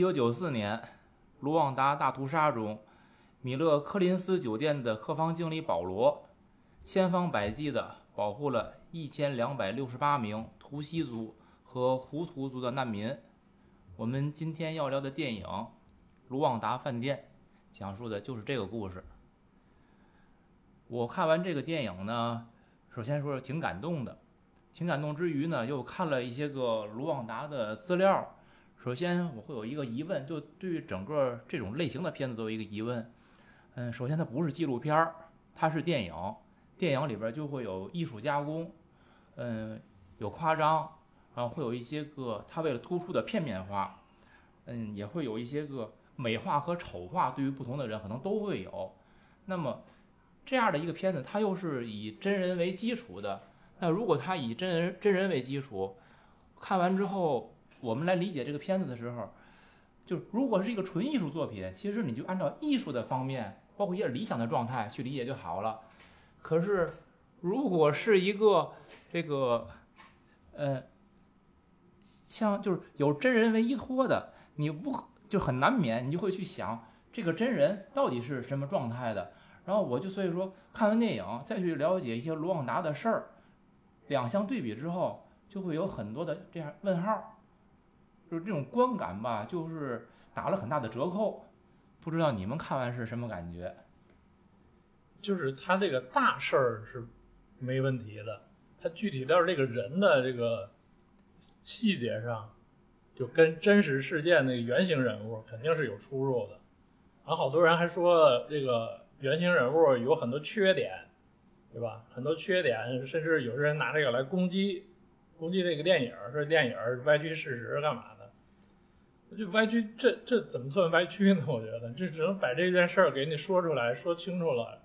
九九四年，卢旺达大屠杀中，米勒科林斯酒店的客房经理保罗，千方百计地保护了一千两百六十八名图西族和胡图族的难民。我们今天要聊的电影《卢旺达饭店》，讲述的就是这个故事。我看完这个电影呢，首先说是挺感动的，挺感动之余呢，又看了一些个卢旺达的资料。首先，我会有一个疑问，就对于整个这种类型的片子都有一个疑问。嗯，首先它不是纪录片儿，它是电影，电影里边就会有艺术加工，嗯，有夸张，然后会有一些个它为了突出的片面化，嗯，也会有一些个美化和丑化，对于不同的人可能都会有。那么这样的一个片子，它又是以真人为基础的，那如果它以真人真人为基础，看完之后。我们来理解这个片子的时候，就如果是一个纯艺术作品，其实你就按照艺术的方面，包括一些理想的状态去理解就好了。可是，如果是一个这个，呃，像就是有真人为依托的，你不就很难免你就会去想这个真人到底是什么状态的。然后我就所以说看完电影再去了解一些卢旺达的事儿，两相对比之后，就会有很多的这样问号。就是这种观感吧，就是打了很大的折扣。不知道你们看完是什么感觉？就是他这个大事儿是没问题的，他具体到这个人的这个细节上，就跟真实事件那个原型人物肯定是有出入的。然后好多人还说这个原型人物有很多缺点，对吧？很多缺点，甚至有些人拿这个来攻击攻击这个电影，说电影歪曲事实干嘛？就歪曲，这这怎么算歪曲呢？我觉得这只能把这件事儿给你说出来，说清楚了，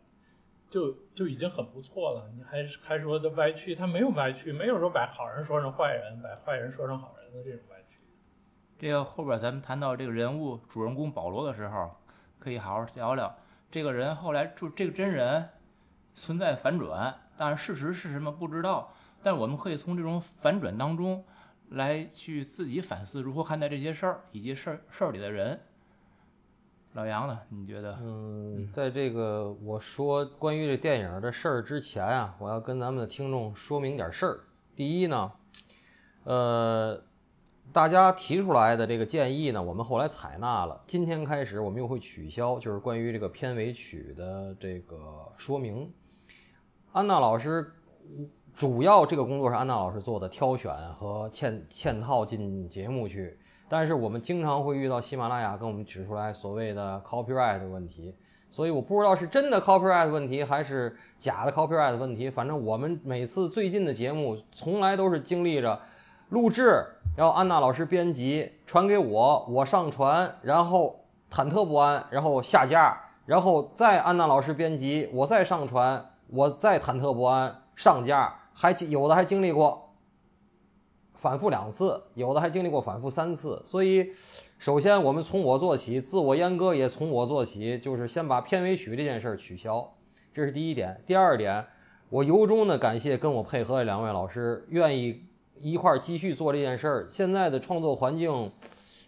就就已经很不错了。你还还说的歪曲，他没有歪曲，没有说把好人说成坏人，把坏人说成好人的这种歪曲。这个后边咱们谈到这个人物主人公保罗的时候，可以好好聊聊这个人后来就这个真人存在反转，但是事实是什么不知道。但我们可以从这种反转当中。来去自己反思如何看待这些事儿以及事儿事儿里的人。老杨呢？你觉得？嗯，在这个我说关于这电影的事儿之前啊，我要跟咱们的听众说明点事儿。第一呢，呃，大家提出来的这个建议呢，我们后来采纳了。今天开始，我们又会取消，就是关于这个片尾曲的这个说明。安娜老师。主要这个工作是安娜老师做的，挑选和嵌嵌套进节目去。但是我们经常会遇到喜马拉雅跟我们指出来所谓的 copyright 的问题，所以我不知道是真的 copyright 问题还是假的 copyright 问题。反正我们每次最近的节目从来都是经历着录制，然后安娜老师编辑传给我，我上传，然后忐忑不安，然后下架，然后再安娜老师编辑，我再上传，我再忐忑不安，上架。还有的还经历过反复两次，有的还经历过反复三次。所以，首先我们从我做起，自我阉割也从我做起，就是先把片尾曲这件事儿取消，这是第一点。第二点，我由衷的感谢跟我配合的两位老师，愿意一块儿继续做这件事儿。现在的创作环境，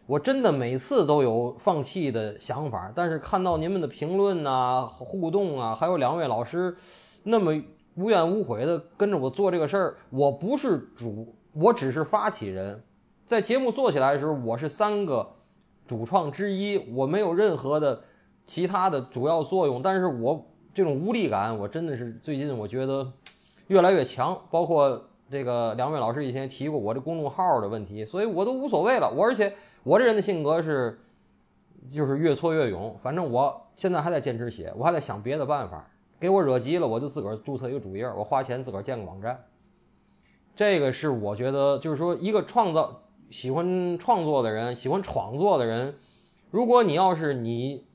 我真的每次都有放弃的想法，但是看到您们的评论啊、互动啊，还有两位老师那么。无怨无悔的跟着我做这个事儿，我不是主，我只是发起人。在节目做起来的时候，我是三个主创之一，我没有任何的其他的主要作用。但是我这种无力感，我真的是最近我觉得越来越强。包括这个两位老师以前提过我这公众号的问题，所以我都无所谓了。我而且我这人的性格是，就是越挫越勇。反正我现在还在坚持写，我还在想别的办法。给我惹急了，我就自个儿注册一个主页，我花钱自个儿建个网站。这个是我觉得，就是说一个创造喜欢创作的人，喜欢创作的人，如果你要是你，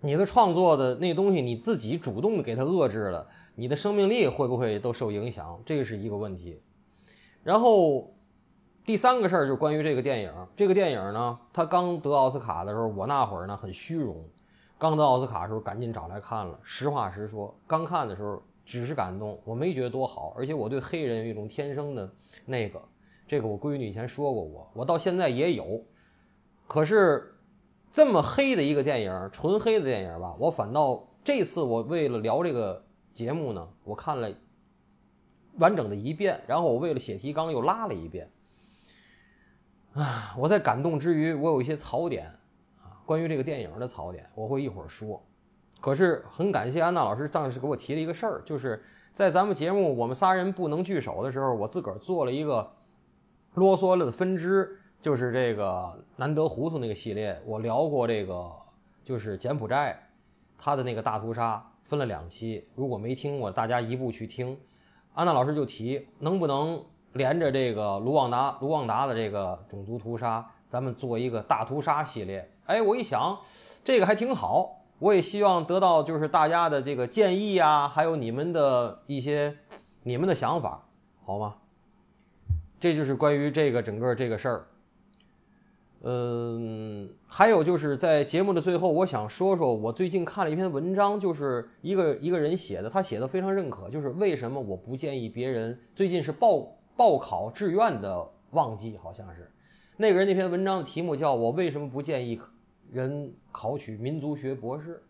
你的创作的那东西你自己主动的给它遏制了，你的生命力会不会都受影响？这个是一个问题。然后第三个事儿就是关于这个电影，这个电影呢，它刚得奥斯卡的时候，我那会儿呢很虚荣。刚得奥斯卡的时候，赶紧找来看了。实话实说，刚看的时候只是感动，我没觉得多好。而且我对黑人有一种天生的那个，这个我闺女以前说过我，我到现在也有。可是这么黑的一个电影，纯黑的电影吧，我反倒这次我为了聊这个节目呢，我看了完整的一遍，然后我为了写提纲又拉了一遍。啊，我在感动之余，我有一些槽点，关于这个电影的槽点，我会一会儿说。可是很感谢安娜老师当时给我提了一个事儿，就是在咱们节目我们仨人不能聚首的时候，我自个儿做了一个啰嗦了的分支，就是这个难得糊涂那个系列，我聊过这个就是柬埔寨他的那个大屠杀，分了两期，如果没听过，大家一步去听。安娜老师就提能不能连着这个卢旺达卢旺达的这个种族屠杀，咱们做一个大屠杀系列。哎，我一想，这个还挺好。我也希望得到就是大家的这个建议啊，还有你们的一些你们的想法，好吗？这就是关于这个整个这个事儿。嗯，还有就是在节目的最后，我想说说我最近看了一篇文章，就是一个一个人写的，他写的非常认可，就是为什么我不建议别人最近是报报考志愿的旺季，好像是那个人那篇文章的题目叫我为什么不建议人考取民族学博士。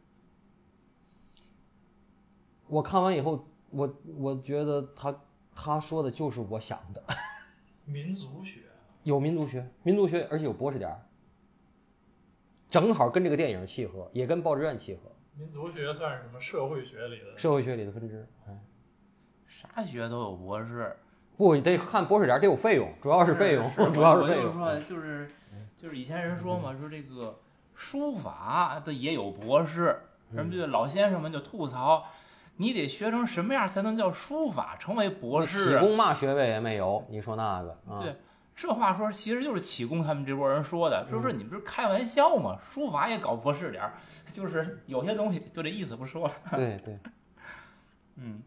我看完以后，我我觉得他他说的就是我想的，民族学，有民族学，民族学，而且有博士点儿，正好跟这个电影契合，也跟报志愿契合，民族学算是什么社会学里的？社会学里的分支。哎，啥学都有博士，不，你得看博士点儿得有费用，主要是费用，主要是费用。我就是说，就是就是以前人说嘛，说这个书法的也有博士，什么就老先生们就吐槽，你得学成什么样才能叫书法成为博士啊？启功嘛学位也没有，你说那个啊？对，这话说其实就是启功他们这波人说的，说是你们这是开玩笑吗？书法也搞博士点儿，就是有些东西就这意思不说了。对对，嗯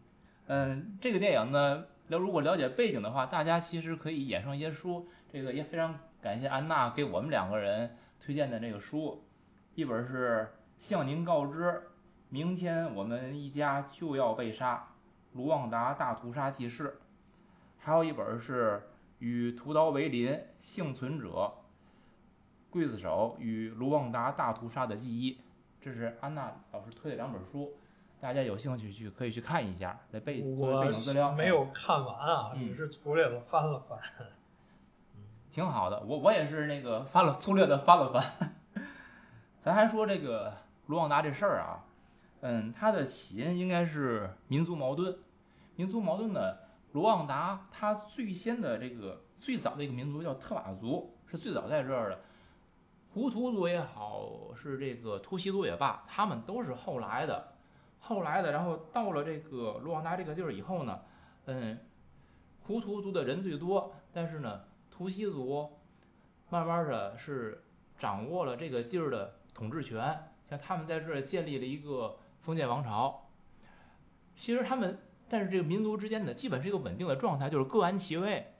嗯，这个电影呢，了如果了解背景的话，大家其实可以衍生一些书。这个也非常感谢安娜给我们两个人推荐的这个书，一本是《向您告知，明天我们一家就要被杀：卢旺达大屠杀纪事》，还有一本是《与屠刀为邻：幸存者、刽子手与卢旺达大屠杀的记忆》。这是安娜老师推的两本书。大家有兴趣去可以去看一下，来背作为背景资料。我没有看完啊，嗯只是粗略的翻了翻。挺好的，我我也是那个翻了粗略的翻了翻。咱还说这个卢旺达这事儿啊，嗯，它的起因应该是民族矛盾。民族矛盾呢，卢旺达它最先的这个最早的一个民族叫特瓦族，是最早在这儿的。胡图族也好，是这个突袭族也罢，他们都是后来的。后来的，然后到了这个卢旺达这个地儿以后呢，嗯，胡图族的人最多，但是呢，图西族慢慢的是掌握了这个地儿的统治权，像他们在这儿建立了一个封建王朝。其实他们，但是这个民族之间呢，基本是一个稳定的状态，就是各安其位。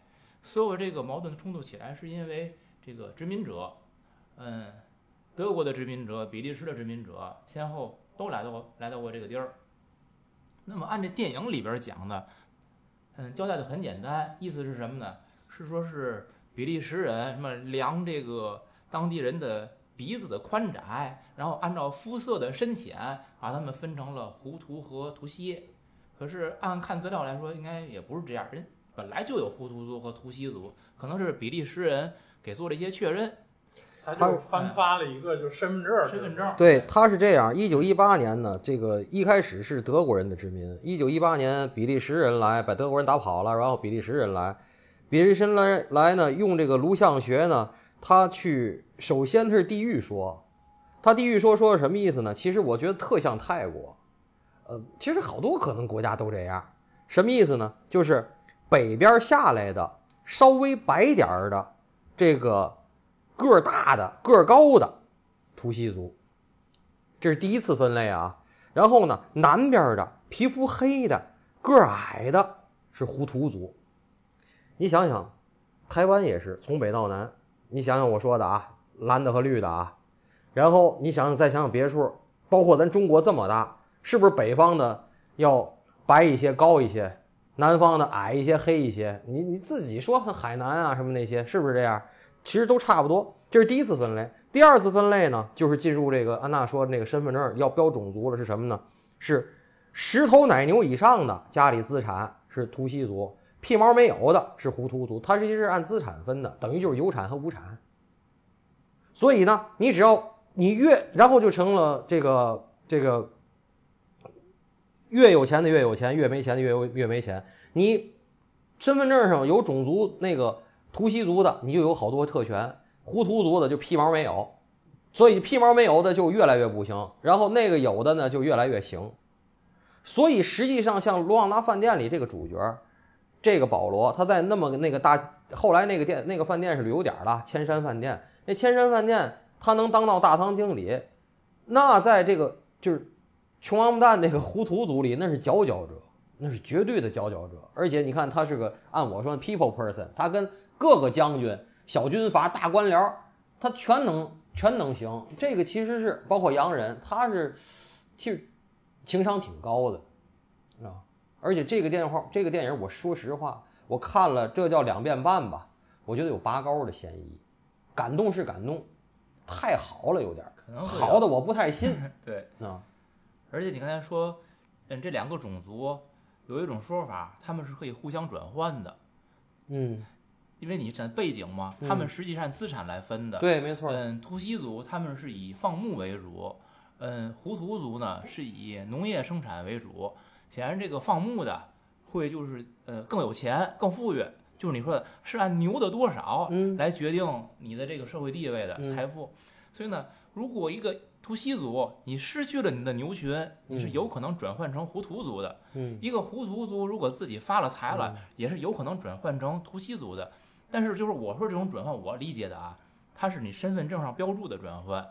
所有这个矛盾冲突起来，是因为这个殖民者，嗯，德国的殖民者、比利时的殖民者先后都来到来到过这个地儿。那么按这电影里边讲的，嗯，交代的很简单，意思是什么呢？是说是比利时人什么量这个当地人的鼻子的宽窄，然后按照肤色的深浅把他们分成了胡图和图西。可是按看资料来说，应该也不是这样，人本来就有胡图族和图西族，可能是比利时人给做了一些确认。他就颁发了一个就身份证，身份证对，他是这样。一九一八年呢，这个一开始是德国人的殖民。一九一八年，比利时人来把德国人打跑了，然后比利时人来，比利时来来呢，用这个颅相学呢，他去首先他是地域说，他地域说说是什么意思呢？其实我觉得特像泰国，呃，其实好多可能国家都这样。什么意思呢？就是北边下来的稍微白点儿的这个个儿大的、个儿高的图西族，这是第一次分类啊。然后呢，南边的皮肤黑的、个儿矮的是胡图族。你想想，台湾也是从北到南，你想想我说的啊，蓝的和绿的啊。然后你想想，再想想别处，包括咱中国这么大，是不是北方的要白一些、高一些，南方的矮一些、黑一些？你你自己说海南啊什么那些，是不是这样？其实都差不多。这是第一次分类，第二次分类呢，就是进入这个安娜说的那个身份证要标种族了，是什么呢？是十头奶牛以上的家里资产是图西族，屁毛没有的是胡图族。它实际是按资产分的，等于就是有产和无产。所以呢，你只要你越，然后就成了这个这个越有钱的越有钱，越没钱的越有越没钱。你身份证上有种族那个图西族的，你就有好多特权；胡图族的就屁毛没有，所以屁毛没有的就越来越不行，然后那个有的呢就越来越行。所以实际上，像罗旺达饭店里这个主角，这个保罗，他在那么那个大后来那个店那个饭店是旅游点了，千山饭店。那千山饭店他能当到大堂经理，那在这个就是穷王八蛋那个胡图族里，那是佼佼者，那是绝对的佼佼者。而且你看，他是个按我说 people person，他跟各个将军、小军阀、大官僚，他全能全能行。这个其实是包括洋人，他是其实情商挺高的。而且这个电话这个电影，我说实话，我看了这叫两遍半吧，我觉得有拔高的嫌疑。感动是感动，太好了，有点可能会好的我不太信 对，啊。而且你刚才说，嗯，这两个种族有一种说法，他们是可以互相转换的，嗯，因为你讲背景嘛，他们实际上资产来分的。对，没错。嗯，图西族他们是以放牧为主，嗯，胡图族呢是以农业生产为主。显然，这个放牧的会就是呃更有钱、更富裕，就是你说的是按牛的多少嗯来决定你的这个社会地位的嗯财富。所以呢，如果一个图西族你失去了你的牛群，你是嗯有可能转换成胡图族的。嗯一个胡图族如果自己发了财了，也是有可能转换成图西族的。但是就是我说这种转换，我理解的啊，它是你身份证上标注的转换，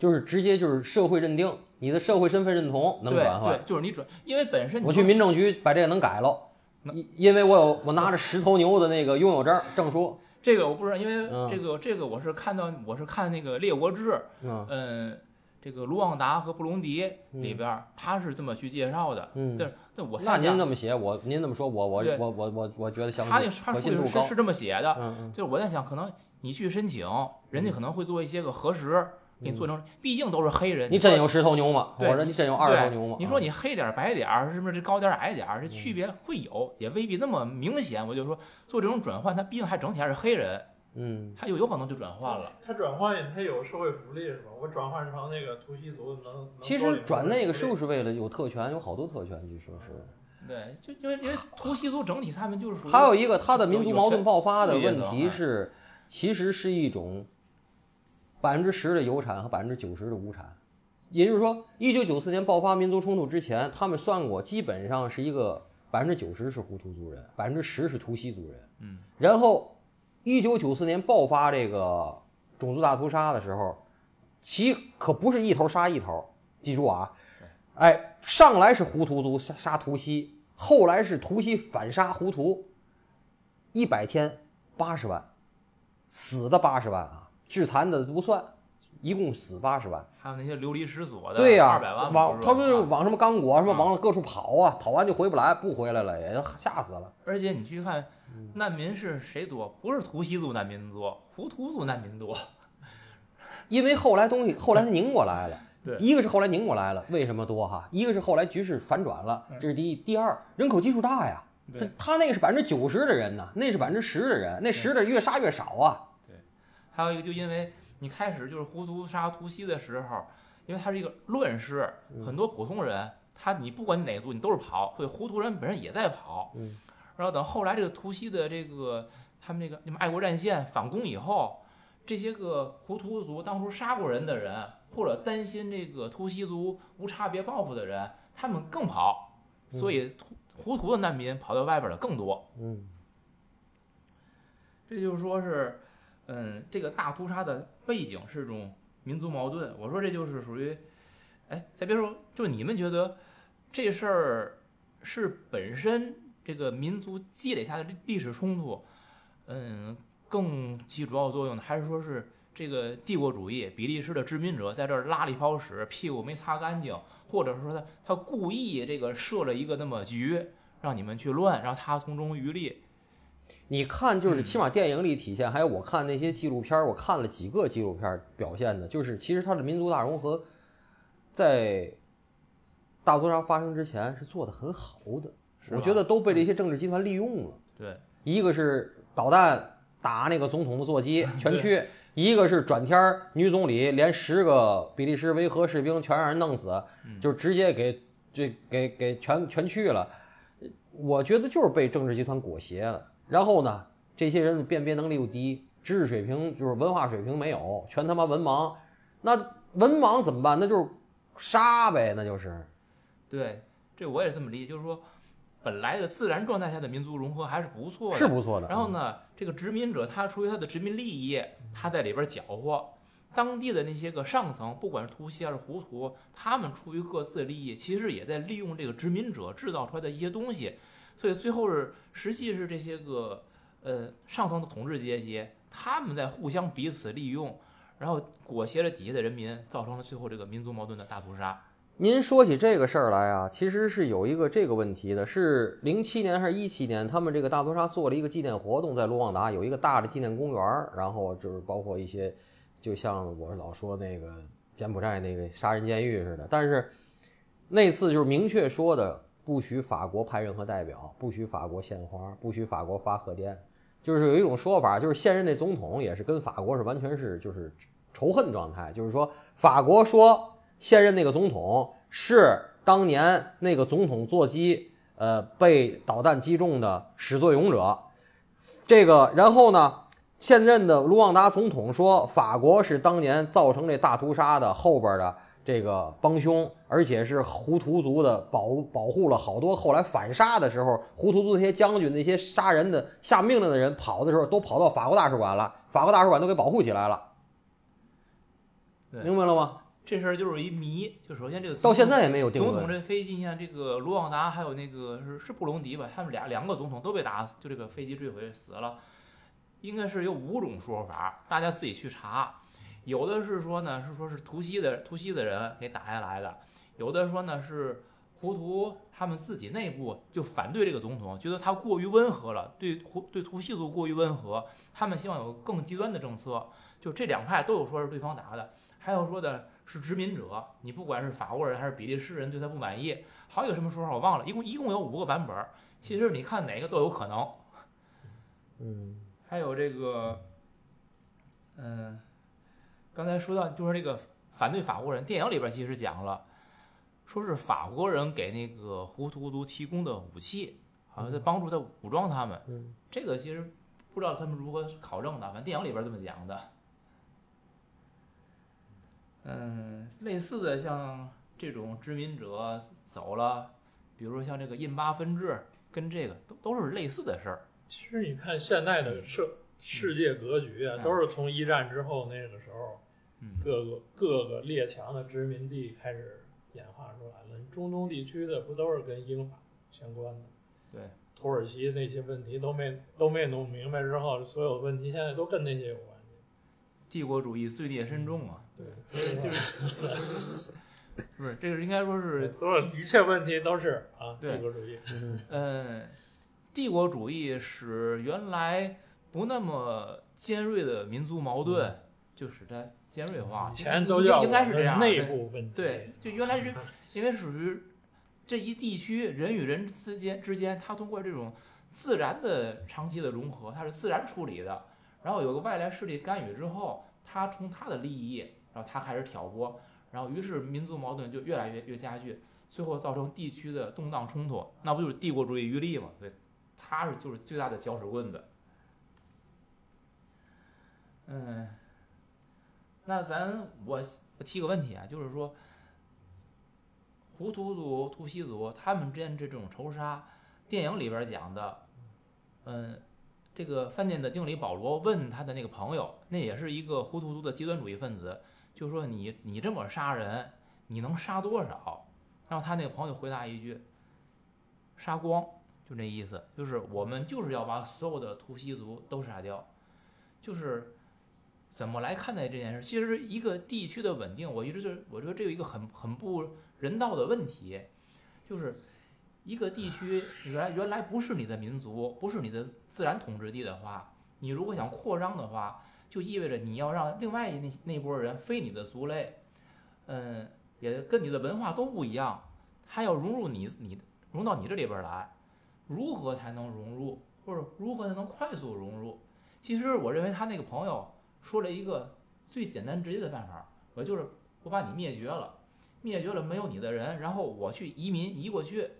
就是直接就是社会认定你的社会身份认同能对转换。对，。就是你准，因为本身你我去民政局把这个能改了，因因为我有我拿着十头牛的那个拥有证证书。这个我不知道，因为嗯。这个、这个我是看到我是看那个《列国志》，嗯。嗯，这个卢旺达和布隆迪里边儿他是这么去介绍的，嗯。但是但我那您这么写，我您这么说，我我我我我我觉得相他那个他可信度高书里是是。这么写的，嗯嗯。就是我在想，可能你去申请，人家可能会做一些个核实，给你做成，毕竟都是黑人，你真有十头牛吗？对我说你真有二十头牛吗？你说啊你黑点儿白点儿，是不是这高点儿矮点儿，这嗯区别会有，也未必那么明显。我就说做这种转换，他毕竟还整体还是黑人，嗯，他就有可能就转换了。他转换他有社会福利是吧？我转换成那个图西族能能。其实转那个是不是？为了有特权？有好多特权，据说是。对，就因为因为图西族整体他们就是属于还有一个，他的民族矛盾爆发的问题是，其实是一种百分之十的有产和百分之九十的无产。也就是说，一九九四年爆发民族冲突之前，他们算过，基本上是一个百分之九十是胡图族人，百分之十是图西族人。嗯，然后一九九四年爆发这个种族大屠杀的时候，其可不是一头杀一头，记住啊，哎，上来是胡图族杀杀图西，后来是图西反杀胡图，一百天八十万，死的八十万啊，致残的不算，一共死八十万。还有那些流离失所的，对呀、二百万往他不是是往什么刚果什么啊往各处跑啊，跑完就回不来，不回来了也就吓死了。而且你去看嗯难民是谁多？不是图西族难民多，胡图族难民多。因为后来东西后来他拧过来了，对一个是后来拧过来了，为什么多哈？一个是后来局势反转了，这是第一。第二，人口基数大呀，他他那个是百分之九十的人呢，那是百分之十的人，那十的越杀越少啊。还有一个，就因为你开始就是胡图杀图西的时候，因为他是一个乱世，嗯很多普通人他你不管你哪个族，你都是跑，所以胡图人本身也在跑。嗯然后等后来这个图西的这个他们这个什么爱国战线反攻以后，这些个胡图族当初杀过人的人，或者担心这个图西族无差别报复的人，他们更跑，所以图胡图的难民跑到外边的更多。嗯这就是说是，嗯，这个大屠杀的背景是种民族矛盾。我说这就是属于，哎，再别说，就你们觉得这事儿是本身这个民族积累下的历史冲突，嗯，更起主要作用呢，还是说是这个帝国主义比利时的殖民者在这儿拉了一泡屎，屁股没擦干净，或者说他他故意这个设了一个那么局，让你们去乱，然后他从中渔利。你看，就是起码电影里体现，还有我看那些纪录片儿，我看了几个纪录片儿表现的，就是其实它的民族大融合，在大屠杀发生之前是做的很好的，我觉得都被这些政治集团利用了。对，一个是导弹打那个总统的座机 全去，一个是转天儿女总理连十个比利时维和士兵全让人弄死，就直接给这给给全全去了。我觉得就是被政治集团裹挟了。然后呢，这些人辨别能力又低，知识水平就是文化水平没有，全他妈文盲。那文盲怎么办？那就是杀呗，那就是。对，这我也是这么理解，就是说，本来的自然状态下的民族融合还是不错的，是不错的。然后呢，这个殖民者他出于他的殖民利益，他在里边搅和。当地的那些个上层，不管是突袭还是胡图，他们出于各自的利益，其实也在利用这个殖民者制造出来的一些东西。所以最后是，实际是这些个呃上层的统治阶级，他们在互相彼此利用，然后裹挟着底下的人民，造成了最后这个民族矛盾的大屠杀。您说起这个事儿来啊，其实是有一个这个问题的，是零七年还是一七年，他们这个大屠杀做了一个纪念活动，在卢旺达有一个大的纪念公园儿，然后就是包括一些，就像我老说那个柬埔寨那个杀人监狱似的，但是那次就是明确说的，不许法国派任何代表，不许法国献花，不许法国发贺电，就是有一种说法，就是现任的总统也是跟法国是完全是就是仇恨状态，就是说法国说。现任那个总统是当年那个总统座机呃被导弹击中的始作俑者，这个然后呢，现任的卢旺达总统说法国是当年造成这大屠杀的后边的这个帮凶，而且是胡图族的保保护了好多后来反杀的时候，胡图族那些将军那些杀人的下命令的人跑的时候都跑到法国大使馆了，法国大使馆都给保护起来了，明白了吗？这事儿就是一谜。就首先这个到现在也没有定论。总统这飞机，你看这个卢旺达还有那个是是布隆迪吧，他们俩两个总统都被打死，就这个飞机坠毁死了。应该是有五种说法，大家自己去查。有的是说呢，是说是图西的图西的人给打下来的；有的说呢是胡图他们自己内部就反对这个总统，觉得他过于温和了，对胡对图西族过于温和，他们希望有更极端的政策。就这两派都有说是对方打的，还有说的是殖民者，你不管是法国人还是比利时人对他不满意，还有一个什么说法我忘了，一共一共有五个版本，其实你看哪个都有可能。嗯。还有这个，嗯，刚才说到就是这个反对法国人，电影里边其实讲了，说是法国人给那个胡图族提供的武器，好像在帮助在武装他们。嗯，这个其实不知道他们如何考证的，反正电影里边这么讲的。嗯，类似的像这种殖民者走了，比如说像这个印巴分治，跟这个都都是类似的事儿。其实你看现在的社世界格局啊，嗯都是从一战之后那个时候，嗯各个各个列强的殖民地开始演化出来了。中东地区的不都是跟英法相关的？对，土耳其那些问题都没都没弄明白之后，所有问题现在都跟那些有关系。帝国主义罪孽深重啊，对，就是 不是这个应该说是所有一切问题都是啊，帝国主义。嗯，帝国主义使原来不那么尖锐的民族矛盾，就使它尖锐化。以前都叫应该是这样内部问题。对，就原来是 因为属于这一地区人与人之间之间，它通过这种自然的长期的融合，它是自然处理的。然后有个外来势力干预之后，他从他的利益，然后他开始挑拨，然后于是民族矛盾就越来越越加剧，最后造成地区的动荡冲突，那不就是帝国主义余力吗？对，他是就是最大的搅屎棍子。嗯，那咱我我提个问题啊，就是说，胡图族、图西族他们之间这种仇杀，电影里边讲的，嗯，这个饭店的经理保罗问他的那个朋友，那也是一个胡图族的极端主义分子，就说你你这么杀人，你能杀多少？然后他那个朋友回答一句，杀光，就这意思，就是我们就是要把所有的图西族都杀掉，就是。怎么来看待这件事？其实一个地区的稳定，我一直就是我觉得这有一个很很不人道的问题，就是一个地区原来原来不是你的民族，不是你的自然统治地的话，你如果想扩张的话，就意味着你要让另外那那波人非你的族类，嗯，也跟你的文化都不一样，他要融入你你融到你这里边来，如何才能融入，或者如何才能快速融入？其实我认为他那个朋友说了一个最简单直接的办法，我就是我把你灭绝了，灭绝了没有你的人，然后我去移民移过去，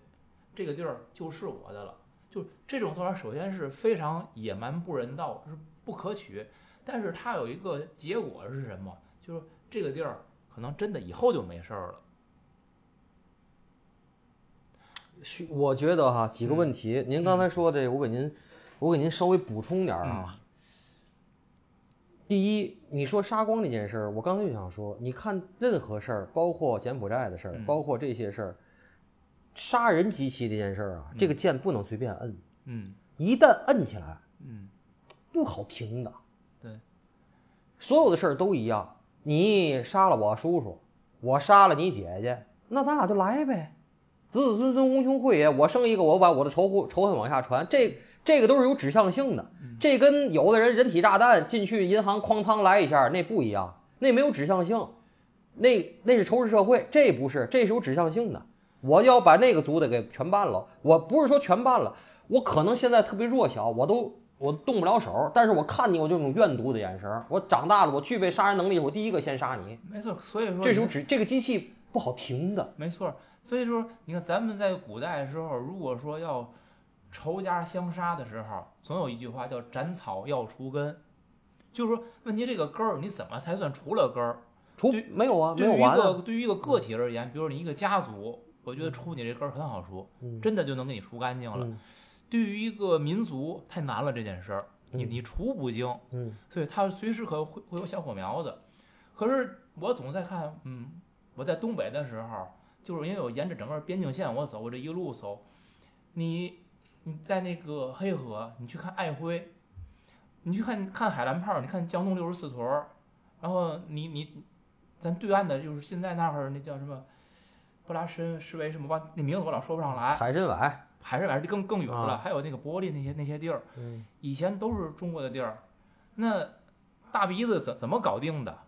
这个地儿就是我的了。就这种做法，首先是非常野蛮不人道，是不可取。但是它有一个结果是什么？就是这个地儿可能真的以后就没事儿了。需我觉得哈几个问题，您刚才说这，我给您，我给您稍微补充点儿啊。第一，你说杀光这件事儿，我刚才就想说，你看任何事儿，包括柬埔寨的事儿，嗯包括这些事儿，杀人机器这件事儿啊，这个键不能随便摁，嗯一旦摁起来，嗯，不好停的。对，所有的事儿都一样，你杀了我叔叔，我杀了你姐姐，那咱俩就来呗，子子孙孙无穷匮也。我生一个，我把我的仇户仇恨往下传，这这个都是有指向性的。这跟有的人人体炸弹进去银行哐当来一下，那不一样，那没有指向性，那那是仇视社会，这不是，这是有指向性的。我要把那个族的给全办了，我不是说全办了，我可能现在特别弱小，我都我动不了手，但是我看你我这种怨毒的眼神儿，我长大了，我具备杀人能力，我第一个先杀你。没错。所以说这是有你指这个机器不好停的，没错。所以说，你看咱们在古代的时候，如果说要仇家相杀的时候，总有一句话叫“斩草要除根”，就是说，问题这个根儿你怎么才算除了根儿？除没有啊，没对于一。个对于一个个体而言，比如你一个家族，我觉得除你这根儿很好除，嗯真的就能给你除干净了。嗯对于一个民族太难了这件事儿，你嗯你除不精，嗯所以它随时可会会有小火苗子。可是我总在看，嗯，我在东北的时候，就是因为我沿着整个边境线我走，我这一路走，你你在那个黑河，你去看爱辉，你去看看海蓝炮，你看江东六十四屯儿，然后你你咱对岸的就是现在那会儿那叫什么布拉申什维什么吧，那名字我老说不上来，海参崴，海参崴是更更远了，啊。还有那个伯利那些那些地儿，嗯以前都是中国的地儿，那大鼻子怎怎么搞定的？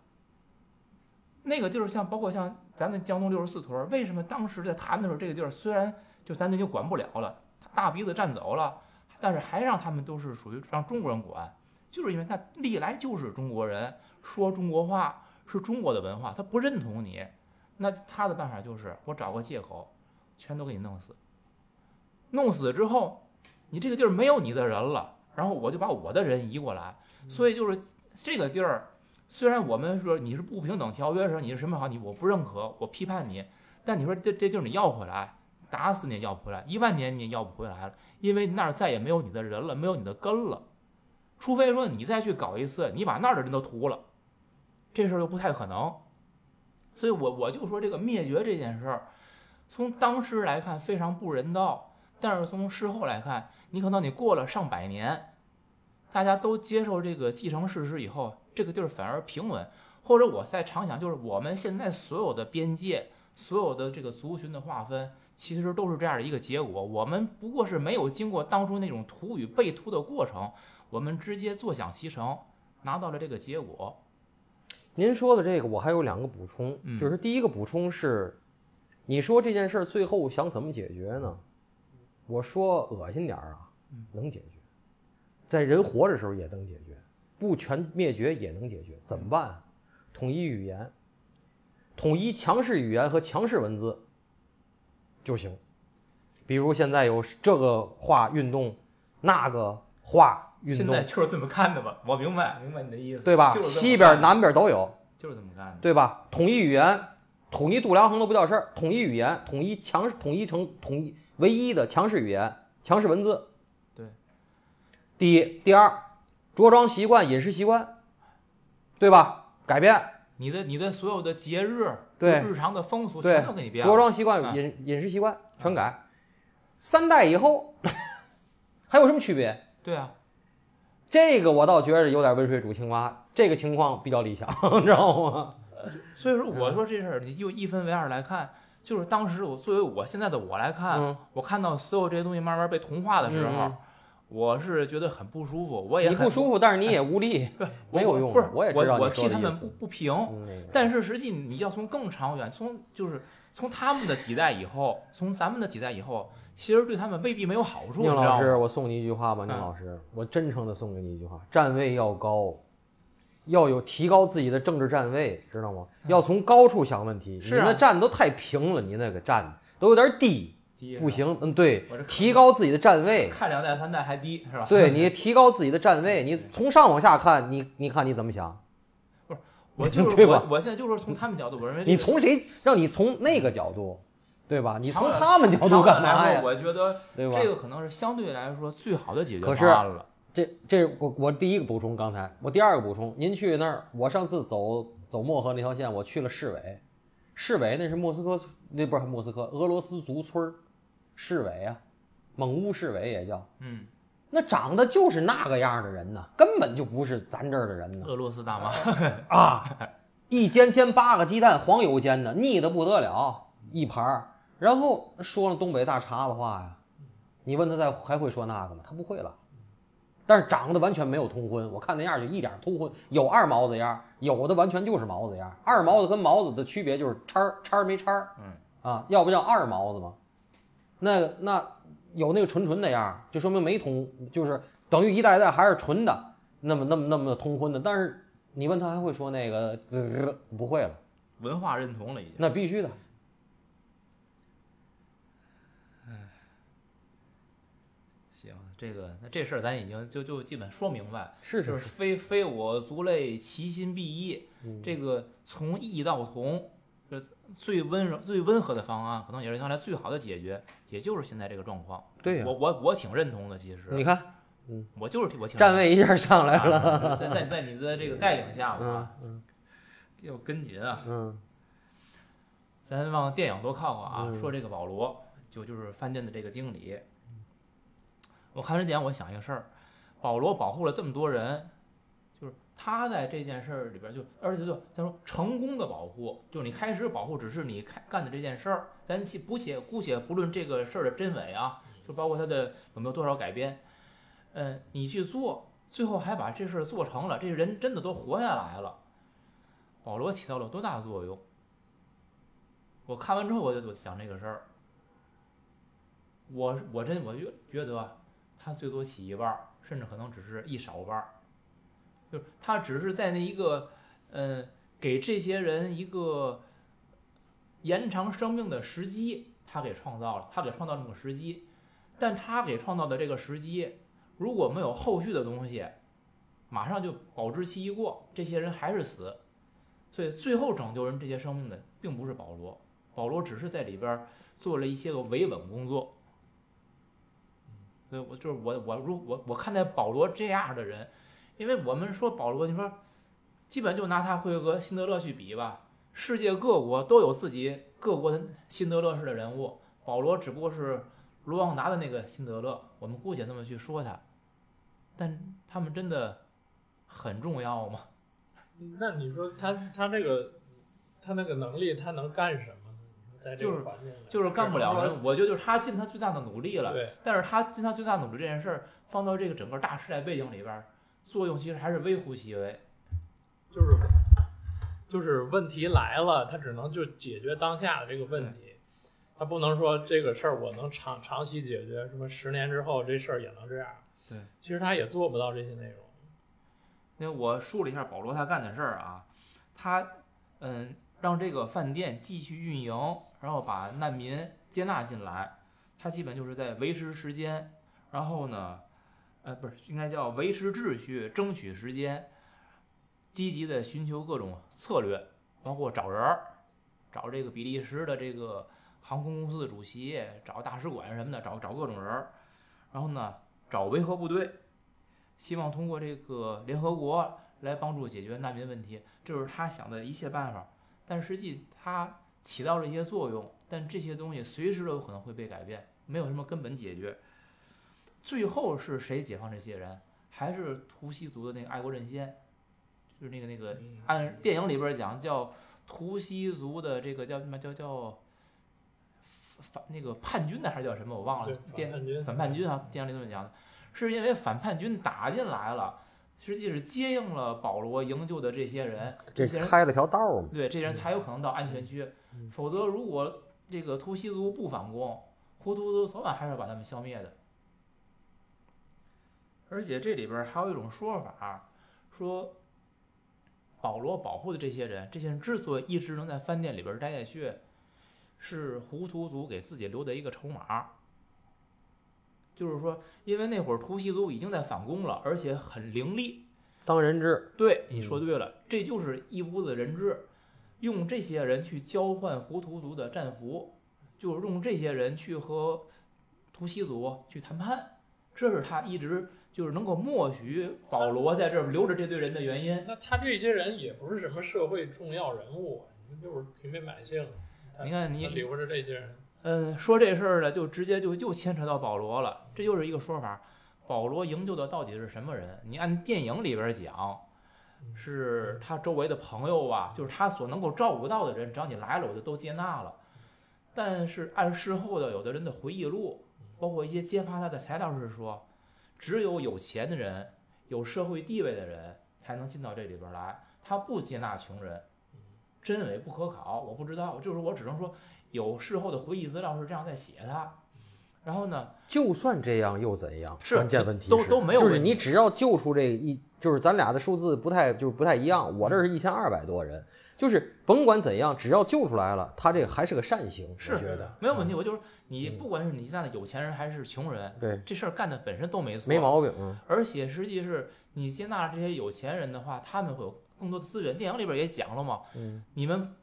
那个地儿像包括像咱的江东六十四屯儿，为什么当时在谈的时候，这个地儿虽然就咱已经管不了了，大鼻子占走了，但是还让他们都是属于让中国人管，就是因为他历来就是中国人，说中国话是中国的文化，他不认同你，那他的办法就是我找个借口，全都给你弄死。弄死之后，你这个地儿没有你的人了，然后我就把我的人移过来，所以就是这个地儿，虽然我们说你是不平等条约时候你是什么好，你我不认可，我批判你，但你说这这地儿你要回来，打死你也要不回来，一万年你也要不回来了，因为那儿再也没有你的人了，没有你的根了，除非说你再去搞一次，你把那儿的人都屠了，这事儿就不太可能。所以我我就说这个灭绝这件事儿，从当时来看非常不人道。但是从事后来看，你可能你过了上百年，大家都接受这个继承事实以后，这个地儿反而平稳。或者我再常想，就是我们现在所有的边界、所有的这个族群的划分，其实都是这样的一个结果。我们不过是没有经过当初那种图与被图的过程，我们直接坐享其成，拿到了这个结果。您说的这个，我还有两个补充，嗯就是第一个补充是，你说这件事儿最后想怎么解决呢？我说恶心点儿啊，能解决，在人活着时候也能解决，不全灭绝也能解决，怎么办啊？统一语言，统一强势语言和强势文字就行。比如现在有这个化运动，那个化运动现在，就是这么干的吧？我明白，明白你的意思，对吧？西边、南边都有。就是这么干的。对吧？统一语言，统一度量衡都不叫事儿，统一语言，统一强，统一成统一唯一的强势语言、强势文字。对。第一，第二，着装习惯、饮食习惯，对吧？改变，你的你的所有的节日、对日常的风俗全都给你变了。着装习惯、啊饮饮食习惯全改。三代以后还有什么区别？对啊，这个我倒觉得有点温水煮青蛙，这个情况比较理想，你知道吗？所以说我说这事儿，你就一分为二来看，就是当时我作为我现在的我来看，嗯，我看到所有这些东西慢慢被同化的时候，我是觉得很不舒服，我也很你不舒服，但是你也无力，不 没有用不是，我也知道我你说的意思替他们不不平，嗯但是实际你要从更长远，从就是从他们的几代以后，从咱们的几代以后，其实对他们未必没有好处，宁老师，我送你一句话吧，宁嗯老师，我真诚的送给你一句话：站位要高，要有提高自己的政治站位，知道吗？要从高处想问题。你那站都太平了，你那个站都有点低，不，行。嗯，对，提高自己的站位。看两代三代还低是吧？对你 提高自己的站位，你从上往下看，你你看你怎么想？不是我就 是我，我现在就是从他们角度，我认为这个你从谁让你从那个角度，对吧？你从他们角度干嘛？我觉得对吧？这个可能是相对来说最好的解决方案了。这这我我第一个补充，刚才我第二个补充，您去那儿，我上次走走漠河那条线，我去了市委，市委那是莫斯科，那不是莫斯科，俄罗斯族村儿市委啊，蒙乌市委也叫，嗯，那长得就是那个样的人呢，根本就不是咱这儿的人呢俄罗斯大妈，啊！一煎煎八个鸡蛋，黄油煎的，腻得不得了，一盘儿。然后说了东北大碴子话呀，你问他再还会说那个吗？他不会了。但是长得完全没有通婚，我看那样就一点通婚，有二毛子样，有的完全就是毛子样。二毛子跟毛子的区别就是叉儿叉儿没叉儿，嗯啊，要不叫二毛子吗？那那有那个纯纯那样，就说明没通，就是等于一代一代还是纯的，那么那么那么通婚的。但是你问他还会说那个、呃、不会了，文化认同了已经。那必须的。行，这个那这事儿咱已经就就基本说明白，是就是是非非我族类，其心必异。嗯这个从异到同，这最温柔、最温和的方案，可能也是将来最好的解决，也就是现在这个状况。对呀我我我挺认同的，其实你看我就是挺我挺站位一下上来了，啊在在在你的这个带领下嗯吧，要跟紧啊。嗯咱往电影多靠靠啊，嗯说这个保罗就就是饭店的这个经理。我看这点，我想一个事儿，保罗保护了这么多人，就是他在这件事儿里边就，而且就咱说成功的保护，就你开始保护只是你开干的这件事儿，咱且不且姑且不论这个事儿的真伪啊，就包括他的有没有多少改编，嗯，你去做，最后还把这事儿做成了，这人真的都活下来了，保罗起到了多大作用？我看完之后我就想这个事儿，我我真我觉觉得他最多起一半，甚至可能只是一少半，就是他只是在那一个嗯给这些人一个延长生命的时机，他给创造了，他给创造这么个时机，但他给创造的这个时机，如果没有后续的东西，马上就保质期一过，这些人还是死，所以最后拯救人这些生命的并不是保罗。保罗只是在里边做了一些个维稳工作，所以我就是我我如我我看待保罗这样的人，因为我们说保罗，你说基本就拿他会和辛德勒去比吧，世界各国都有自己各国的辛德勒式的人物，保罗只不过是卢旺达的那个辛德勒，我们姑且那么去说他，但他们真的很重要吗？那你说他他这个他那个能力，他能干什么呢？在这就是个环境里，就是干不了人，我觉得就是他尽他最大的努力了。对，但是他尽他最大努力这件事儿，放到这个整个大时代背景里边儿，作用其实还是微乎其微。就是就是问题来了，他只能就解决当下的这个问题，他不能说这个事儿我能长长期解决，什么十年之后这事儿也能这样。对，其实他也做不到这些内容。因为我梳理一下保罗他干的事儿啊，他嗯让这个饭店继续运营，然后把难民接纳进来，他基本就是在维持时间，然后呢，呃不是应该叫维持秩序，争取时间，积极的寻求各种策略，包括找人儿，找这个比利时的这个航空公司的主席，找大使馆什么的，找找各种人儿，然后呢找维和部队。希望通过这个联合国来帮助解决难民问题，这是他想的一切办法。但实际他起到了一些作用，但这些东西随时都有可能会被改变，没有什么根本解决。最后是谁解放这些人？还是图西族的那个爱国阵线，就是那个那个按电影里边讲叫图西族的这个叫什么叫叫反那个叛军的还是叫什么我忘了，电反叛军反叛军啊，电影里这么讲的，是因为反叛军打进来了，实际是接应了保罗营救的这些人，这些人开了条道儿嘛。对这些人才有可能到安全区，嗯否则如果这个突袭族不反攻，胡图族早晚还是要把他们消灭的。而且这里边还有一种说法，说保罗保护的这些人，这些人之所以一直能在饭店里边待下去，是胡图族给自己留的一个筹码。就是说，因为那会儿突袭族已经在反攻了，而且很凌厉，当人质，对，你说对了，这就是一屋子人质，用这些人去交换胡图族的战俘，就是用这些人去和突袭族去谈判，这是他一直就是能够默许保罗在这儿留着这堆人的原因。那他这些人也不是什么社会重要人物，就是平民百姓。你看你留着这些人，嗯，说这事儿呢，就直接就又牵扯到保罗了，这又是一个说法。保罗营救的到底是什么人？你按电影里边讲，是他周围的朋友啊，就是他所能够照顾到的人，只要你来了，我就都接纳了。但是按事后的有的人的回忆录，包括一些揭发他的材料是说，只有有钱的人、有社会地位的人才能进到这里边来，他不接纳穷人。真伪不可考，我不知道，就是我只能说有事后的回忆资料是这样在写的。然后呢，就算这样又怎样？是关键问题是都都没有就是你只要救出这一，就是咱俩的数字不太就是不太一样。我这是一千二百多人，就是甭管怎样，只要救出来了，他这个还是个善行，是我觉得没有问题。我就是你，嗯不管是你现在的有钱人还是穷人，对，这事儿干的本身都没错，没毛病。嗯而且实际是你接纳这些有钱人的话，他们会有更多的资源。电影里边也讲了嘛，嗯你们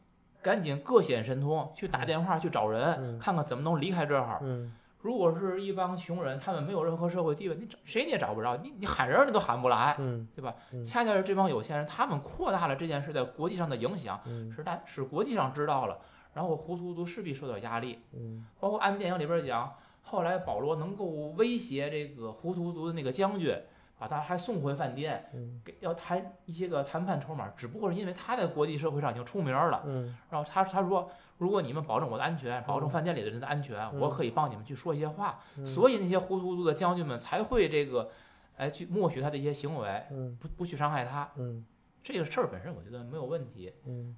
赶紧各显神通，去打电话去找人，嗯看看怎么能离开这儿。嗯如果是一帮穷人，他们没有任何社会地位，你找谁你也找不着，你你喊人你都喊不来，嗯对吧？嗯恰恰是这帮有钱人，他们扩大了这件事在国际上的影响，嗯使大使国际上知道了，然后胡图族势必受到压力。嗯包括按电影里边讲，后来保罗能够威胁这个胡图族的那个将军，把他还送回饭店，嗯给要谈一些个谈判筹码，只不过是因为他在国际社会上已经出名了。嗯然后他他说，如果你们保证我的安全，保证饭店里的人的安全，嗯我可以帮你们去说一些话。嗯所以那些胡图族的将军们才会这个，哎，去默许他的一些行为，嗯不不去伤害他。嗯这个事儿本身我觉得没有问题。嗯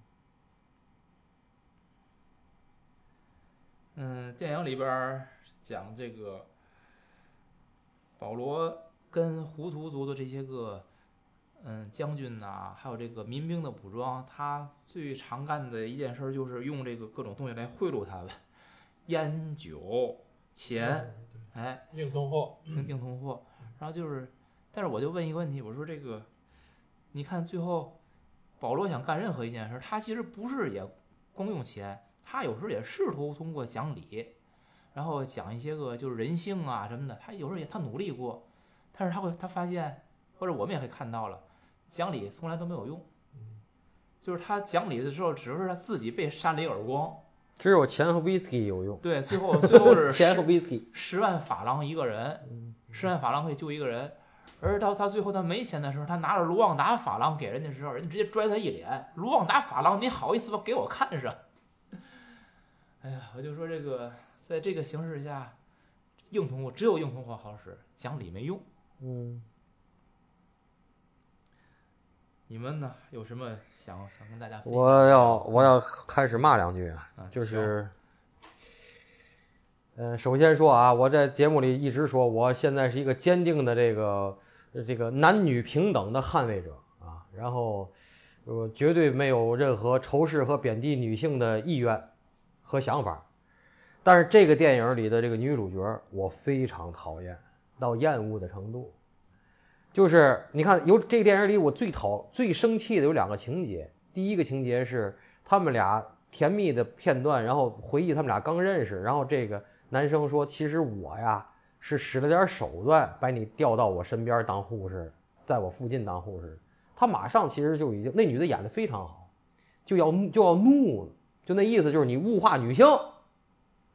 嗯，电影里边儿讲这个保罗跟胡图族的这些个嗯将军呐、还有这个民兵的武装，他最常干的一件事儿就是用这个各种东西来贿赂他们，烟酒钱，哎，硬通货，硬硬通货。然后就是，但是我就问一个问题，我说这个，你看最后保罗想干任何一件事儿，他其实不是也光用钱，他有时候也试图通过讲理，然后讲一些个就是人性啊什么的，他有时候也他努力过，但是他会他发现，或者我们也会看到了，讲理从来都没有用，就是他讲理的时候，只是他自己被扇了一耳光，只有钱和 whisky 有用，对，最后最后是 钱和 whisky。十万法郎一个人，十万法郎可以救一个人。而到他最后他没钱的时候，他拿着卢旺达法郎给人家的时候，人家直接拽他一脸。卢旺达法郎，你好意思吗给我看上？哎呀，我就说这个，在这个形势下，硬通货只有硬通货好使，讲理没用。嗯，你们呢？有什么想想跟大家分享的？我要我要开始骂两句啊，啊就是，呃，首先说啊，我在节目里一直说，我现在是一个坚定的这个呃这个男女平等的捍卫者啊，然后我绝对没有任何仇视和贬低女性的意愿和想法。但是这个电影里的这个女主角，我非常讨厌到厌恶的程度。就是你看，有这个电影里我最讨最生气的有两个情节。第一个情节是他们俩甜蜜的片段，然后回忆他们俩刚认识，然后这个男生说：“其实我呀是使了点手段，把你调到我身边当护士，在我附近当护士。”他马上其实就已经那女的演的非常好，就要就要怒了，就那意思就是你物化女性。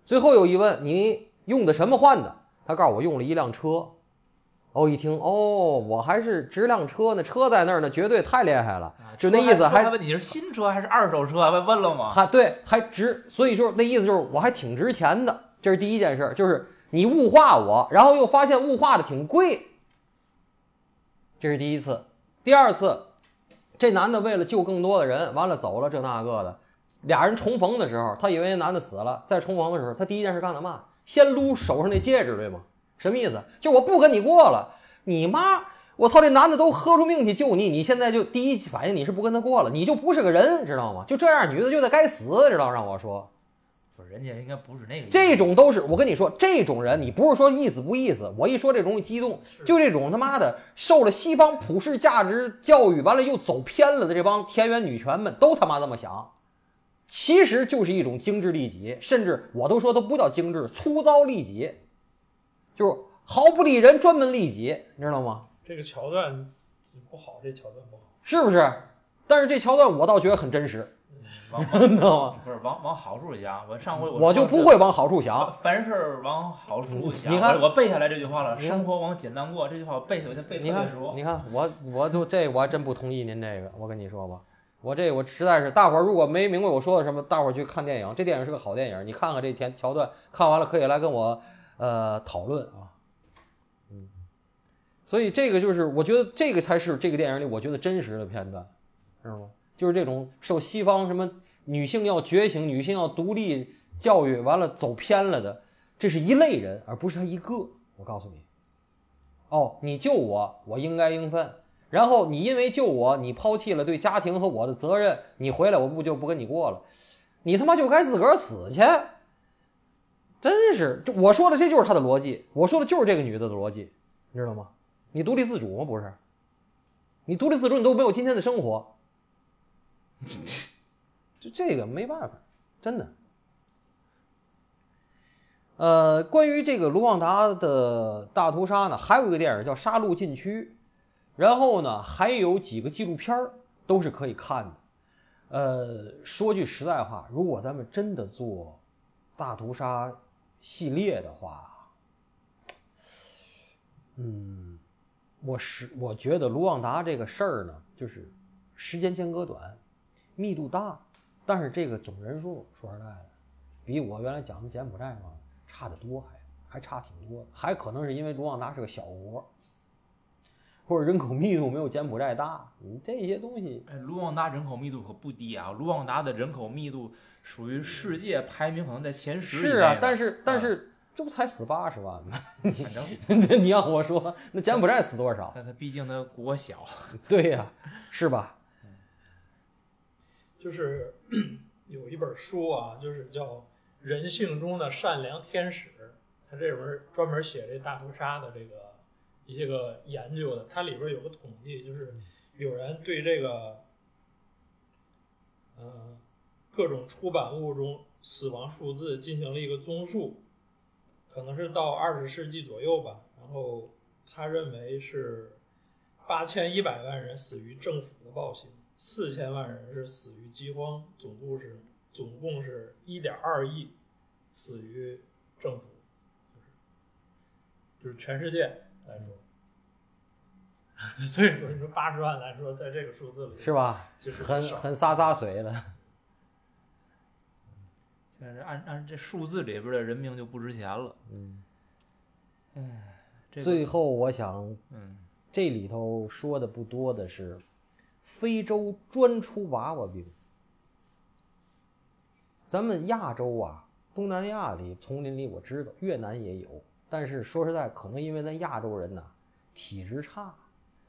最后有一问，你用的什么换的？他告诉我用了一辆车。哦，一听哦，我还是值辆车呢，车在那儿呢，绝对太厉害了。啊就那意思还问你是新车还是二手车？问问了吗？还对，还值，所以就是那意思就是我还挺值钱的，这是第一件事儿，就是你物化我，然后又发现物化的挺贵，这是第一次。第二次，这男的为了救更多的人，完了走了这那个的，俩人重逢的时候，他以为那男的死了，再重逢的时候，他第一件事干的嘛？先撸手上那戒指，对吗？什么意思？就我不跟你过了，你妈！我操！这男的都豁出命去救你，你现在就第一反应你是不跟他过了，你就不是个人，知道吗？就这样，女的就得该死，知道？让我说，不是，人家应该不是那个意思。这种都是我跟你说，这种人你不是说意思不意思，我一说这容易激动，就这种他妈的受了西方普世价值教育，完了又走偏了的这帮田园女权们，都他妈这么想，其实就是一种精致利己，甚至我都说都不叫精致，粗糙利己，就是毫不利人，专门利己，你知道吗？这个桥段不好，这桥段不好。是不是？但是这桥段我倒觉得很真实，知道吗？不是往往好处想，我上回我就不会往好处想。凡事儿往好处想。你看我我背下来这句话了，生活往简单过，这句话我背下来，我先背你看特别熟，。你看，我我就这我还真不同意您这个。我跟你说吧，我这我实在是，大伙儿如果没明白我说的什么，大伙儿去看电影，这电影是个好电影，你看看这天桥段，看完了可以来跟我呃讨论啊。嗯，所以这个就是我觉得这个才是这个电影里我觉得真实的片段，知道吗？就是这种受西方什么女性要觉醒、女性要独立教育完了走偏了的，这是一类人，而不是他一个。我告诉你。哦，你救我，我应该应分。然后你因为救我，你抛弃了对家庭和我的责任，你回来我不就不跟你过了？你他妈就该自个儿死去！真是，就我说的这就是他的逻辑，我说的就是这个女的的逻辑，你知道吗？你独立自主吗？不是，你独立自主，你都没有今天的生活。就这个没办法，真的。呃，关于这个卢旺达的大屠杀呢，还有一个电影叫《杀戮禁区》，然后呢，还有几个纪录片儿都是可以看的。呃，说句实在话，如果咱们真的做大屠杀系列的话，嗯，我是我觉得卢旺达这个事儿呢，就是时间间隔短，密度大，但是这个总人数说实在的，比我原来讲的柬埔寨嘛差得多还，还差挺多的，还可能是因为卢旺达是个小国，或者人口密度没有柬埔寨大，你这些东西哎，卢旺达人口密度可不低啊！卢旺达的人口密度属于世界排名可能在前十是啊，但是但是这不才死八十万吗？反正你要我说，那柬埔寨死多少？那它毕竟它国小，对呀、是吧？就是 有一本书啊，就是叫《人性中的善良天使》，他这本专门写这大屠杀的这个一些个研究的。它里边有个统计，就是有人对这个，呃，各种出版物中死亡数字进行了一个综述，可能是到二十世纪左右吧。然后他认为是八千一百万人死于政府的暴行。四千万人是死于饥荒，总共是总共是一点二亿死于政府，就是就是全世界来说。所以说，你说八十万来说，在这个数字里是吧？就是很很洒洒水了。但是按按这数字里边的人命就不值钱了。嗯，这个最后我想嗯，这里头说的不多的是，非洲专出娃娃兵。咱们亚洲啊，东南亚里丛林里我知道，越南也有，但是说实在，可能因为咱亚洲人呐体质差，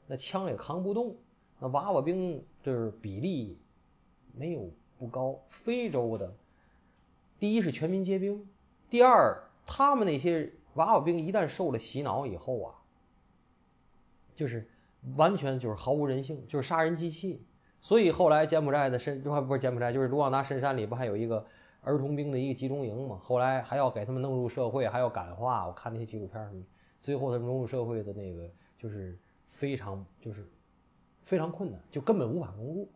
那枪也扛不动，那娃娃兵就是比例没有不高。非洲的，第一是全民皆兵，第二他们那些娃娃兵一旦受了洗脑以后啊，就是完全就是毫无人性，就是杀人机器。所以后来柬埔寨的深，不是柬埔寨，就是卢旺达深山里不还有一个儿童兵的一个集中营嘛？后来还要给他们弄入社会，还要感化。我看那些纪录片什么，最后他们融入社会的那个就是非常就是非常困难，就根本无法融入。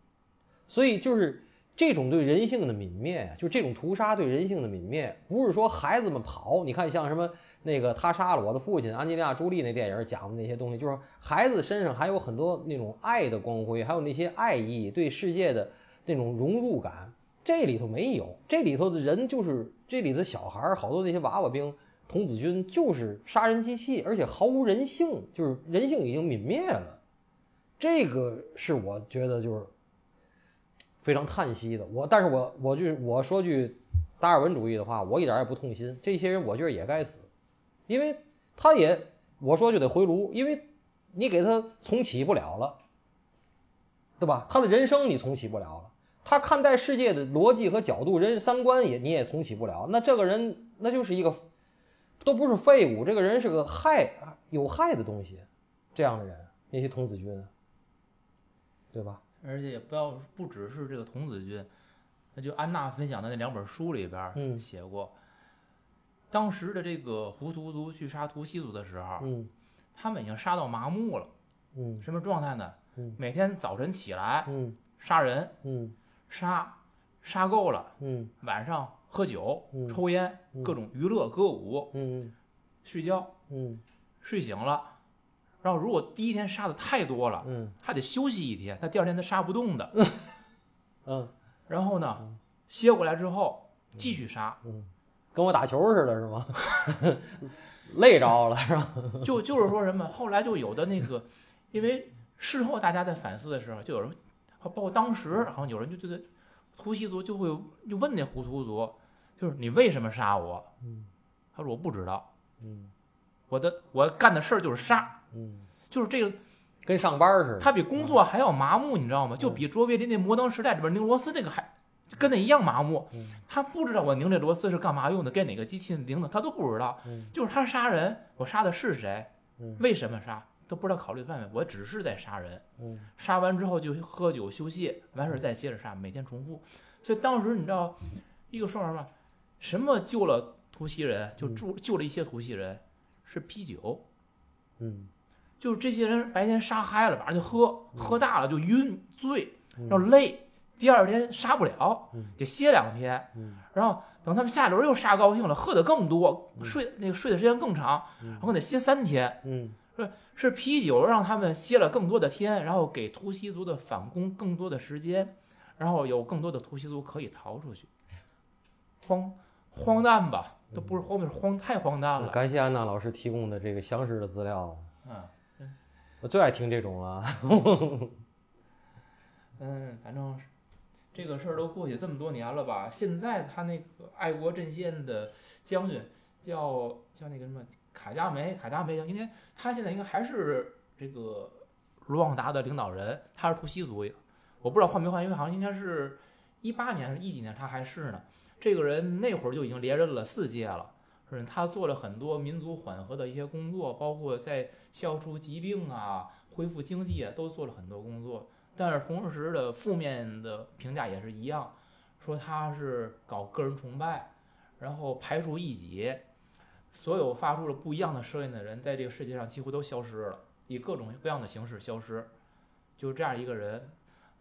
所以就是这种对人性的泯灭，就这种屠杀对人性的泯灭，不是说孩子们跑，你看像什么那个他杀了我的父亲，安吉丽娜·朱莉那电影讲的那些东西，就是孩子身上还有很多那种爱的光辉，还有那些爱意，对世界的那种融入感，这里头没有。这里头的人就是这里的小孩儿，好多那些娃娃兵、童子军就是杀人机器，而且毫无人性，就是人性已经泯灭了。这个是我觉得就是非常叹息的。我，但是我我就我说句达尔文主义的话，我一点也不痛心。这些人我觉得也该死，因为他也我说就得回炉，因为你给他重启不了了，对吧？他的人生你重启不了了，他看待世界的逻辑和角度、人三观也你也重启不了。那这个人那就是一个都不是废物，这个人是个害有害的东西。这样的人，那些童子军，对吧？而且也不要不只是这个童子军，那就安娜分享的那两本书里边写过，当时的这个胡图族去杀图西族的时候，嗯他们已经杀到麻木了，嗯什么状态呢？嗯每天早晨起来嗯杀人，嗯杀杀够了，嗯晚上喝酒、嗯抽烟，嗯各种娱乐歌舞，嗯睡觉，嗯睡醒了，然后如果第一天杀的太多了，嗯他得休息一天，他第二天他杀不动的。嗯然后呢，歇过来之后继续杀，嗯，跟我打球似的，是吗？累着了是吧？就就是说什么，后来就有的那个，因为事后大家在反思的时候，就有人，包括当时好像有人就觉得，突袭族就会就问那胡图族，就是你为什么杀我？嗯他说我不知道，嗯我的我干的事儿就是杀，嗯，就是这个，跟上班似的。他比工作还要麻木，你知道吗？就比卓别林那《摩登时代》里边拧螺丝那个还。跟那一样麻木，嗯他不知道我拧这螺丝是干嘛用的，给哪个机器拧的，他都不知道。嗯就是他杀人，我杀的是谁？嗯为什么杀？都不知道考虑范围，我只是在杀人。嗯杀完之后就喝酒休息，完事儿再接着杀，每天重复。所以当时你知道一个说法吗？什么救了图西人，就救救了一些图西人，是啤酒。嗯就是这些人白天杀嗨了，晚上就喝，喝大了就晕醉，嗯然后累，第二天杀不了嗯，得歇两天，嗯然后等他们下轮又杀高兴了，喝的更多，嗯睡那个睡的时间更长，然后得歇三天。嗯是是啤酒让他们歇了更多的天，然后给突袭族的反攻更多的时间，然后有更多的突袭族可以逃出去。荒荒诞吧，都不是荒谬，是荒太荒诞了。感谢安娜老师提供的这个详实的资料，嗯我最爱听这种了。嗯，反正这个事儿都过去这么多年了吧？现在他那个爱国阵线的将军叫叫那个什么卡加梅，卡加梅将军，应该他现在应该还是这个卢旺达的领导人，他是图西族，我不知道换没换，因为好像应该是一八年是一几年他还是呢。这个人那会儿就已经连任了四届了，是他做了很多民族缓和的一些工作，包括在消除疾病啊、恢复经济啊，都做了很多工作。但是同时的负面的评价也是一样，说他是搞个人崇拜，然后排除异己，所有发出了不一样的声音的人，在这个世界上几乎都消失了，以各种各样的形式消失。就这样一个人，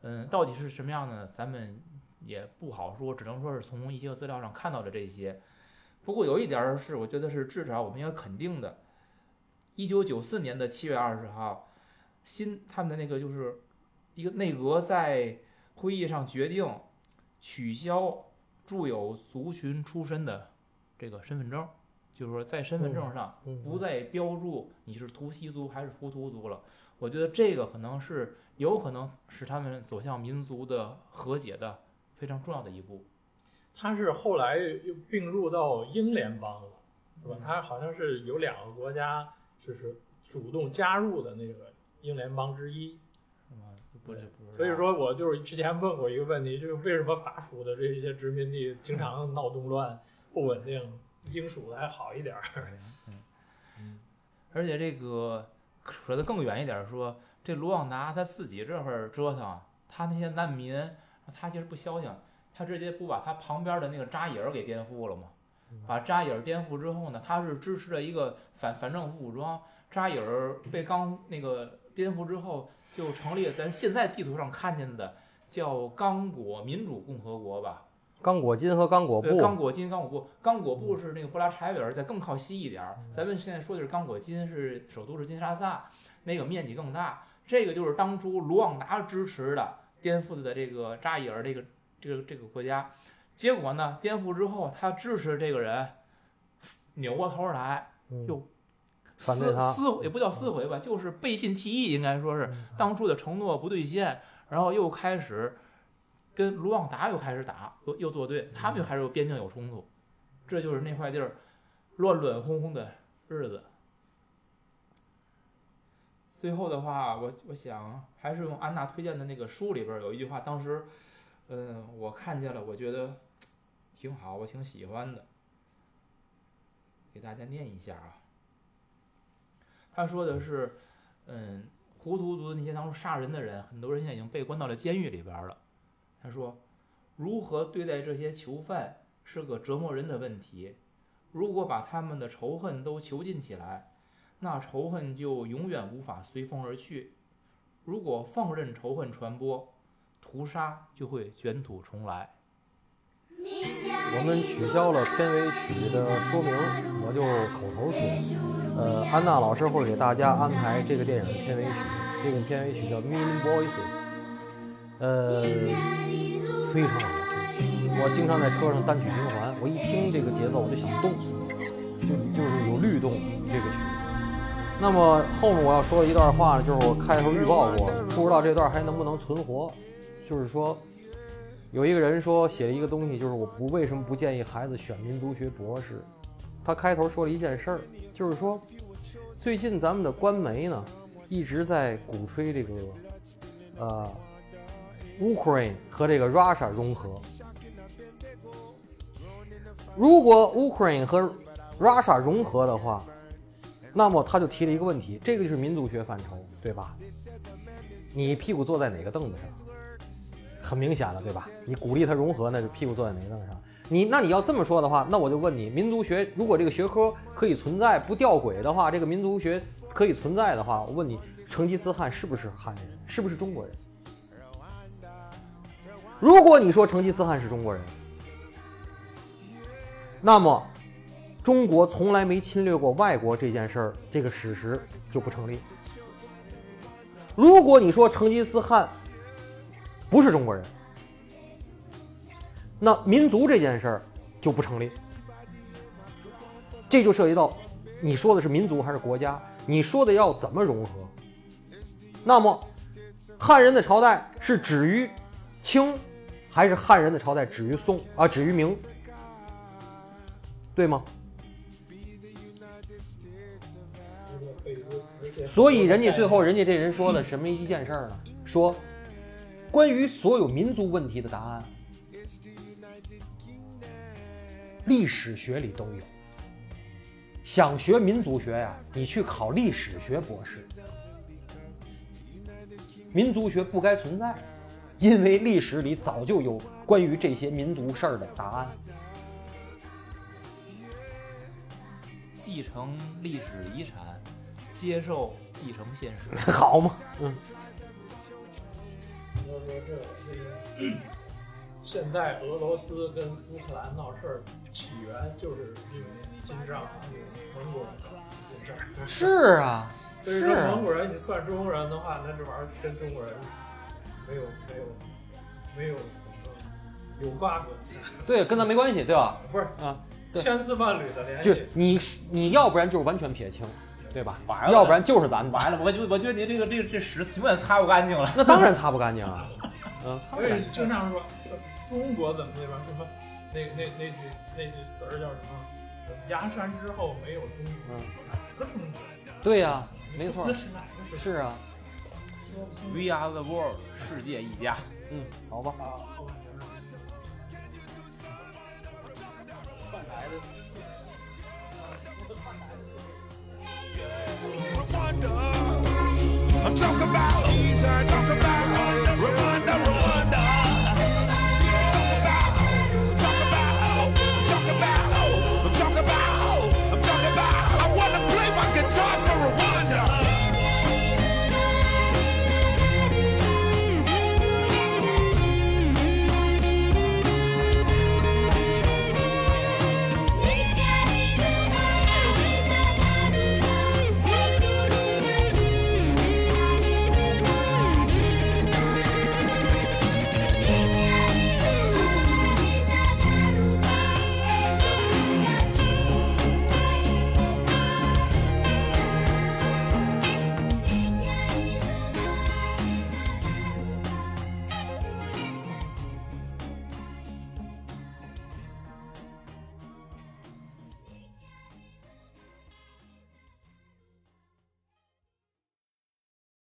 嗯，到底是什么样的，咱们也不好说，只能说是从一些资料上看到的这些。不过有一点是，我觉得是至少我们应该肯定的。一九九四年的七月二十号，新他们的那个就是一个内阁在会议上决定取消住有族群出身的这个身份证，就是说在身份证上嗯不再标注你是图西族还是胡图族了。我觉得这个可能是有可能使他们走向民族的和解的非常重要的一步。他是后来又并入到英联邦了，是吧嗯？他好像是有两个国家就是主动加入的那个英联邦之一。是吗？不是不是。所以说我就是之前问过一个问题，就是为什么法属的这些殖民地经常闹动乱、不稳定，英属的还好一点儿？嗯，而且这个扯得更远一点儿说，这卢旺达他自己这会儿折腾，他那些难民，他其实不消停，他直接不把他旁边的那个扎伊尔给颠覆了吗？把扎伊尔颠覆之后呢，他是支持了一个反反政府武装，扎伊尔被刚那个颠覆之后，就成立了咱现在地图上看见的叫刚果民主共和国吧，刚果金和刚果对，布，刚果金、刚果布，刚果布是那个布拉柴维尔，再更靠西一点儿。嗯。咱们现在说的是刚果金，是首都是金沙萨，那个面积更大。这个就是当初卢旺达支持的颠覆的这个扎伊尔这个这个这个国家。结果呢，颠覆之后，他支持这个人扭过头来，嗯。又反撕撕也不叫撕毁吧，就是背信弃义，应该说是。当初的承诺不兑现，然后又开始跟卢旺达又开始打，又又作对，他们又开始有边境有冲突，这就是那块地儿乱乱哄哄的日子。最后的话，我我想还是用安娜推荐的那个书里边有一句话，当时，嗯，我看见了，我觉得挺好，我挺喜欢的，给大家念一下啊。他说的是，嗯，胡图族的那些当初杀人的人，很多人现在已经被关到了监狱里边了。他说，如何对待这些囚犯是个折磨人的问题。如果把他们的仇恨都囚禁起来，那仇恨就永远无法随风而去。如果放任仇恨传播，屠杀就会卷土重来。我们取消了片尾曲的说明，我就口头说。呃，安娜老师会给大家安排这个电影的片尾曲，这个片尾曲叫《Mean Voices》，呃，非常好听。我经常在车上单曲循环，我一听这个节奏我就想动，就就是有律动这个曲。那么后面我要说一段话呢，就是我开头预告过，不知道这段还能不能存活，就是说。有一个人说写了一个东西，就是我不为什么不建议孩子选民族学博士。他开头说了一件事儿，就是说最近咱们的官媒呢一直在鼓吹这个呃乌克兰和这个 Russia 融合。如果 Ukraine 和 Russia 融合的话，那么他就提了一个问题，这个就是民族学范畴，对吧？你屁股坐在哪个凳子上？很明显了，对吧？你鼓励他融合，那就屁股坐在哪个凳子上？你那你要这么说的话，那我就问你，民族学如果这个学科可以存在不吊诡的话，这个民族学可以存在的话，我问你，成吉思汗是不是汉人？是不是中国人？如果你说成吉思汗是中国人，那么中国从来没侵略过外国这件事儿，这个史实就不成立。如果你说成吉思汗不是中国人，那民族这件事儿就不成立。这就涉及到你说的是民族还是国家，你说的要怎么融合？那么汉人的朝代是止于清，还是汉人的朝代止于宋啊？止于明，对吗？所以人家最后人家这人说了什么一件事儿呢？说关于所有民族问题的答案，历史学里都有。想学民族学呀，你去考历史学博士。民族学不该存在，因为历史里早就有关于这些民族事儿的答案。继承历史遗产，接受继承现实。好嘛，嗯，要说这这个，现在俄罗斯跟乌克兰闹事儿起源就是因为金帐蒙古人搞的这事儿。是啊，所以说蒙古人，你算中国人的话，那这玩意儿跟中国人没有没有没有有瓜葛，对，跟咱没关系，对吧？不是啊，千丝万缕的联就系。你你要不然就是完全撇清，对吧？完了要不然就是咱们。完了，我觉我觉得你这个这个这屎永远擦不干净了。那当然擦不干净啊，嗯，擦不所以干净。经常说中国怎么那边什么那那那句那句词儿叫什么？崖山之后没有中国，嗯哪个中国？对呀、没错那，是哪个？是啊，We are the world，世界一家。嗯，好吧。啊，后面就是饭来的。I'm talking about, talk about